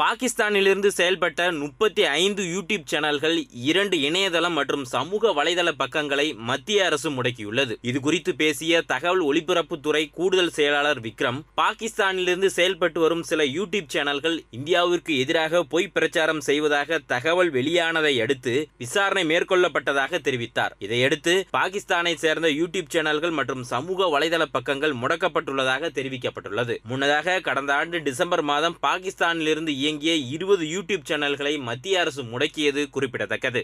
பாகிஸ்தானிலிருந்து செயல்பட்ட முப்பத்தி ஐந்து யூடியூப் சேனல்கள் இரண்டு இணையதளம் மற்றும் சமூக வலைதள பக்கங்களை மத்திய அரசு முடக்கியுள்ளது. இது குறித்து பேசிய தகவல் ஒலிபரப்புத்துறை கூடுதல் செயலாளர் விக்ரம் பாகிஸ்தானிலிருந்து செயல்பட்டு வரும் சில யூடியூப் சேனல்கள் இந்தியாவிற்கு எதிராக பொய் பிரச்சாரம் செய்வதாக தகவல் வெளியானதை அடுத்து விசாரணை மேற்கொள்ளப்பட்டதாக தெரிவித்தார். இதையடுத்து பாகிஸ்தானை சேர்ந்த யூடியூப் சேனல்கள் மற்றும் சமூக வலைதள பக்கங்கள் முடக்கப்பட்டுள்ளதாக தெரிவிக்கப்பட்டுள்ளது. முன்னதாக கடந்த ஆண்டு டிசம்பர் மாதம் பாகிஸ்தானிலிருந்து இயங்கிய இருபது யூடியூப் சேனல்களை மத்திய அரசு முடக்கியது குறிப்பிடத்தக்கது.